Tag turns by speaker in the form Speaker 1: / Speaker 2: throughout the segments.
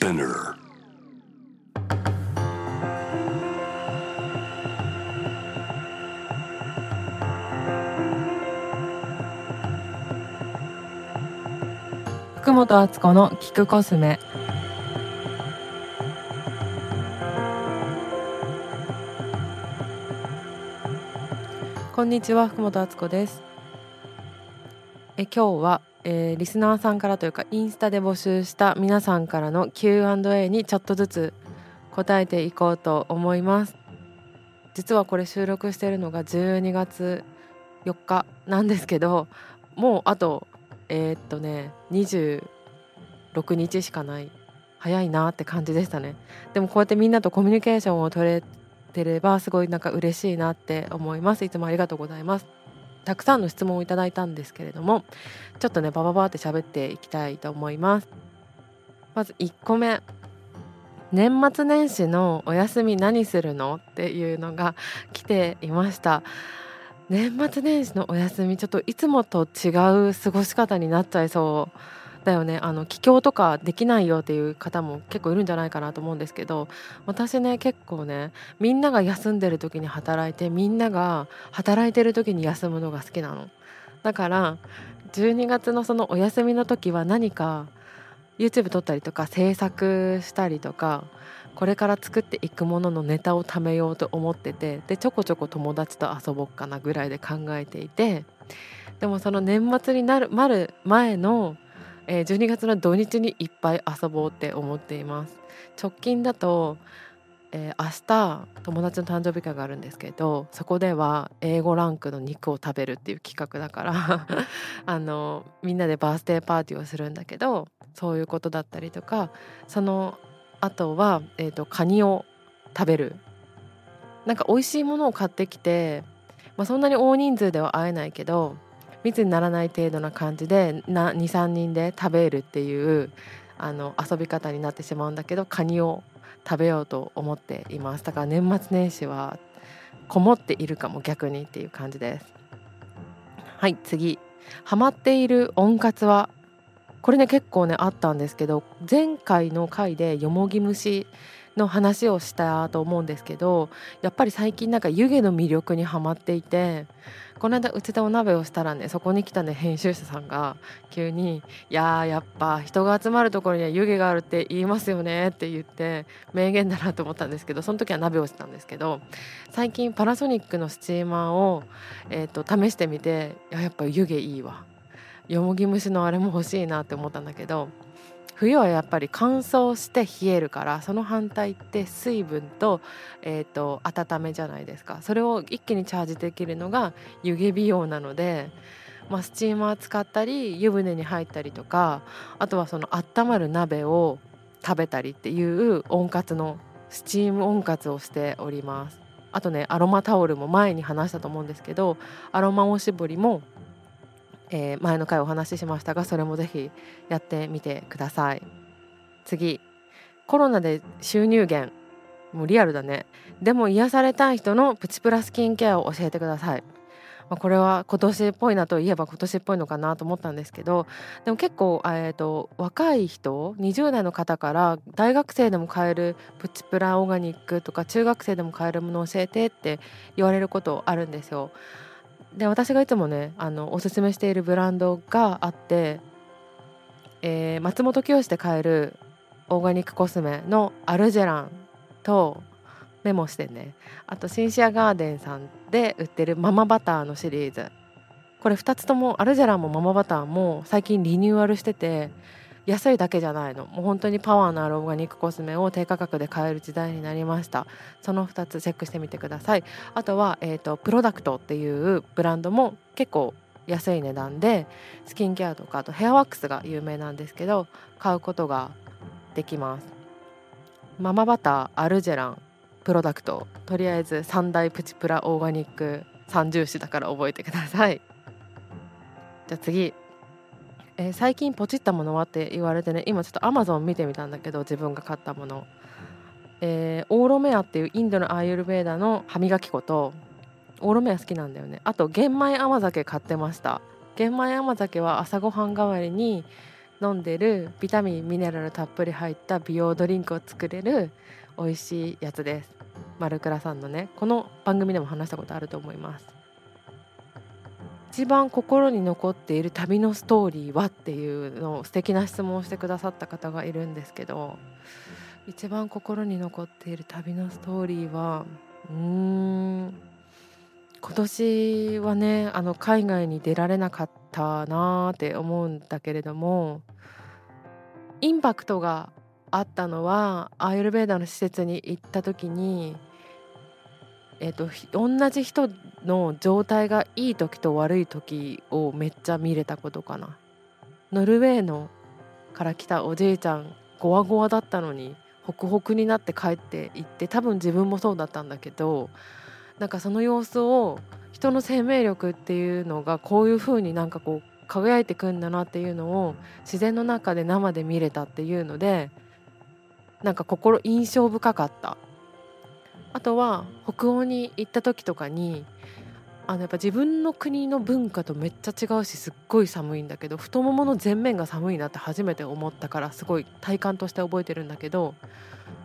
Speaker 1: Spinner.
Speaker 2: 福本敦子の聞くコスメこんにちは福本敦子ですえ今日は、えーリスナーさんからというかインスタで募集した皆さんからの Q&A にちょっとずつ答えていこうと思います。実はこれ収録しているのが12月4日なんですけどもうあとえーっとね26日しかない。早いなって感じでしたね。でもこうやってみんなとコミュニケーションを取れてればすごいなんか嬉しいなって思います。いつもありがとうございます。たくさんの質問をいただいたんですけれどもちょっとねバババって喋っていきたいと思います。まず1個目。年末年始のお休み何するのっていうのが来ていました。年末年始のお休みちょっといつもと違う過ごし方になっちゃいそう。だよね。あの帰郷とかできないよっていう方も結構いるんじゃないかなと思うんですけど私ね結構ねみんなが休んでる時に働いてみんなが働いてる時に休むのが好きなの。だから12月のそのお休みの時は何か YouTube 撮ったりとか制作したりとかこれから作っていくもののネタを貯めようと思っててでちょこちょこ友達と遊ぼっかなぐらいで考えていてでもその年末になるまる前の、えー12月の土日にいっぱい遊ぼうって思っています。直近だと、えー明日友達の誕生日会があるんですけどそこでは A5 ランクの肉を食べるっていう企画だから あのみんなでバースデーパーティーをするんだけどそういうことだったりとかそのあとは、えー、とカニを食べる。なんか美味しいものを買ってきて、まあ、そんなに大人数では会えないけど密にならない程度な感じで23人で食べるっていうあの遊び方になってしまうんだけどカニを食べようと思っています。だから年末年始はこもっているかも逆にっていう感じです。はい次。ハマっている温活はこれね結構ねあったんですけど前回の回でよもぎ虫の話をしたと思うんですけどやっぱり最近なんか湯気の魅力にはまっていてこの間うちでお鍋をしたらねそこに来たね編集者さんが急に「いややっぱ人が集まるところには湯気があるって言いますよね」って言って名言だなと思ったんですけど その時は鍋をしたんですけど最近パナソニックのスチーマーを、えー、と試してみていやっぱ湯気いいわ。よもぎ虫のあれも欲しいなって思ったんだけど冬はやっぱり乾燥して冷えるからその反対って水分と,、えー、と温めじゃないですか。それを一気にチャージできるのが湯気美容なので、まあ、スチーマー使ったり湯船に入ったりとかあとはその温まる鍋を食べたりっていう温活のスチーム温活をしております。あとねアロマタオルも前に話したと思うんですけどアロマおしぼりもえー前の回お話ししましたがそれもぜひやってみてください。次。コロナで収入源もうリアルだね。でも癒されたい人のプチプラスキンケアを教えてください。これは今年っぽいなといえば今年っぽいのかなと思ったんですけどでも結構、えー、と若い人20代の方から大学生でも買えるプチプラオーガニックとか中学生でも買えるものを教えてって言われることあるんですよ。で私がいつもねあのおすすめしているブランドがあって、えー松本清で買えるオーガニックコスメのアルジェランとメモしてねあとシンシアガーデンさんで売ってるママバターのシリーズ。これ2つともアルジェランもママバターも最近リニューアルしてて安いだけじゃないの。もう本当にパワーのあるオーガニックコスメを低価格で買える時代になりました。その2つチェックしてみてください。あとは、えー、とプロダクトっていうブランドも結構安い値段でスキンケアとかあとヘアワックスが有名なんですけど買うことができます。ママバターアルジェランプロダクト。とりあえず三大プチプラオーガニック三重視だから覚えてください。じゃあ次。えー最近ポチったものはって言われてね今ちょっとアマゾン見てみたんだけど自分が買ったもの、えーオーロメアっていうインドのアーユルベーダの歯磨き粉とオーロメア好きなんだよね。あと玄米甘酒買ってました。玄米甘酒は朝ごはん代わりに飲んでるビタミンミネラルたっぷり入った美容ドリンクを作れる美味しいやつです。マルクラさんのねこの番組でも話したことあると思います一番心に残っている旅のストーリーはっていうのを素敵な質問をしてくださった方がいるんですけど一番心に残っている旅のストーリーはうーん今年はねあの海外に出られなかったなーって思うんだけれどもインパクトがあったのはアーユルベーダの施設に行った時に、えーと、同じ人の状態がいい時と悪い時をめっちゃ見れたことかな。ノルウェーのから来たおじいちゃんゴワゴワだったのにホクホクになって帰っていって多分自分もそうだったんだけどなんかその様子を人の生命力っていうのがこういう風になんかこう輝いてくんだなっていうのを自然の中で生で見れたっていうのでなんか心印象深かったあとは北欧に行った時とかにあのやっぱ自分の国の文化とめっちゃ違うしすっごい寒いんだけど太ももの前面が寒いなって初めて思ったからすごい体感として覚えてるんだけど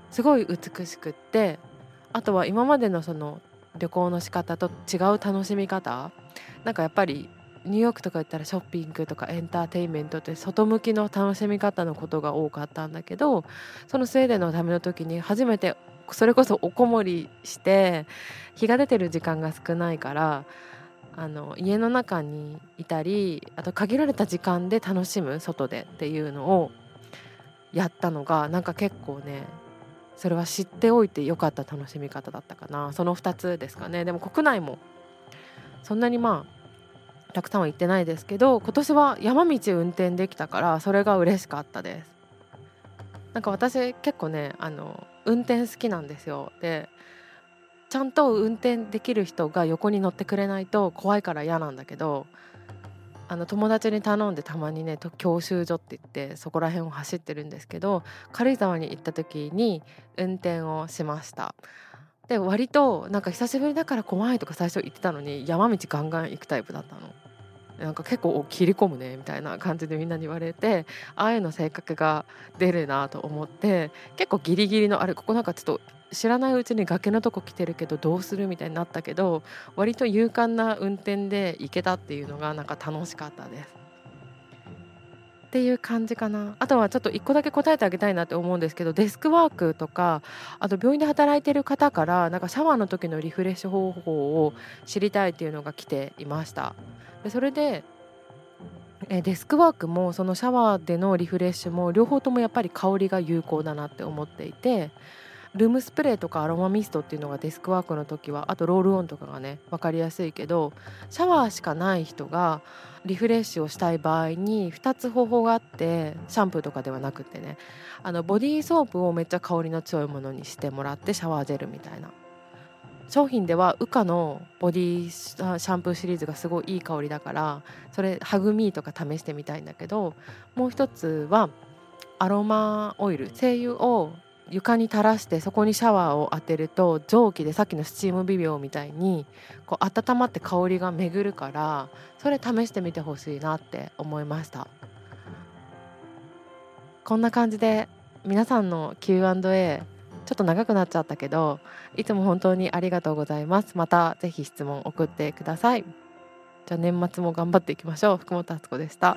Speaker 2: すごい美しくってあとは今までのその旅行の仕方と違う楽しみ方なんかやっぱりニューヨークとか行ったらショッピングとかエンターテインメントって外向きの楽しみ方のことが多かったんだけどそのスウェーデンのための時に初めてそれこそおこもりして日が出てる時間が少ないからあの家の中にいたりあと限られた時間で楽しむ外でっていうのをやったのがなんか結構ねそれは知っておいてよかった楽しみ方だったかな。その2つですかね。でも国内もそんなにまあたくさんは行ってないですけど今年は山道運転できたからそれが嬉しかったです。なんか私結構ねあの運転好きなんですよ。でちゃんと運転できる人が横に乗ってくれないと怖いから嫌なんだけどあの友達に頼んでたまにね教習所って言ってそこら辺を走ってるんですけど軽井沢に行った時に運転をしました。で割となんか久しぶりだから怖いとか最初言ってたのに山道ガンガン行くタイプだったの。なんか結構切り込むねみたいな感じでみんなに言われてああいうの性格が出るなと思って結構ギリギリのあれここなんかちょっと知らないうちに崖のとこ来てるけどどうするみたいになったけど割と勇敢な運転で行けたっていうのがなんか楽しかったです。っていう感じかなあとはちょっと1個だけ答えてあげたいなって思うんですけどデスクワークとかあと病院で働いてる方からなんかシャワーの時のリフレッシュ方法を知りたいっていうのが来ていましたでそれでえデスクワークもそのシャワーでのリフレッシュも両方ともやっぱり香りが有効だなって思っていてルームスプレーとかアロマミストっていうのがデスクワークの時はあとロールオンとかがね分かりやすいけどシャワーしかない人がリフレッシュをしたい場合に2つ方法があってシャンプーとかではなくってねあのボディーソープをめっちゃ香りの強いものにしてもらってシャワージェルみたいな。商品ではウカのボディシャンプーシリーズがすごいいい香りだからそれハグミーとか試してみたいんだけどもう一つはアロマオイル精油を床に垂らしてそこにシャワーを当てると蒸気でさっきのスチームビビオみたいにこう温まって香りが巡るからそれ試してみてほしいなって思いました。こんな感じで皆さんの Q&A ちょっと長くなっちゃったけどいつも本当にありがとうございます。またぜひ質問送ってください。じゃあ年末も頑張っていきましょう。福本敦子でした。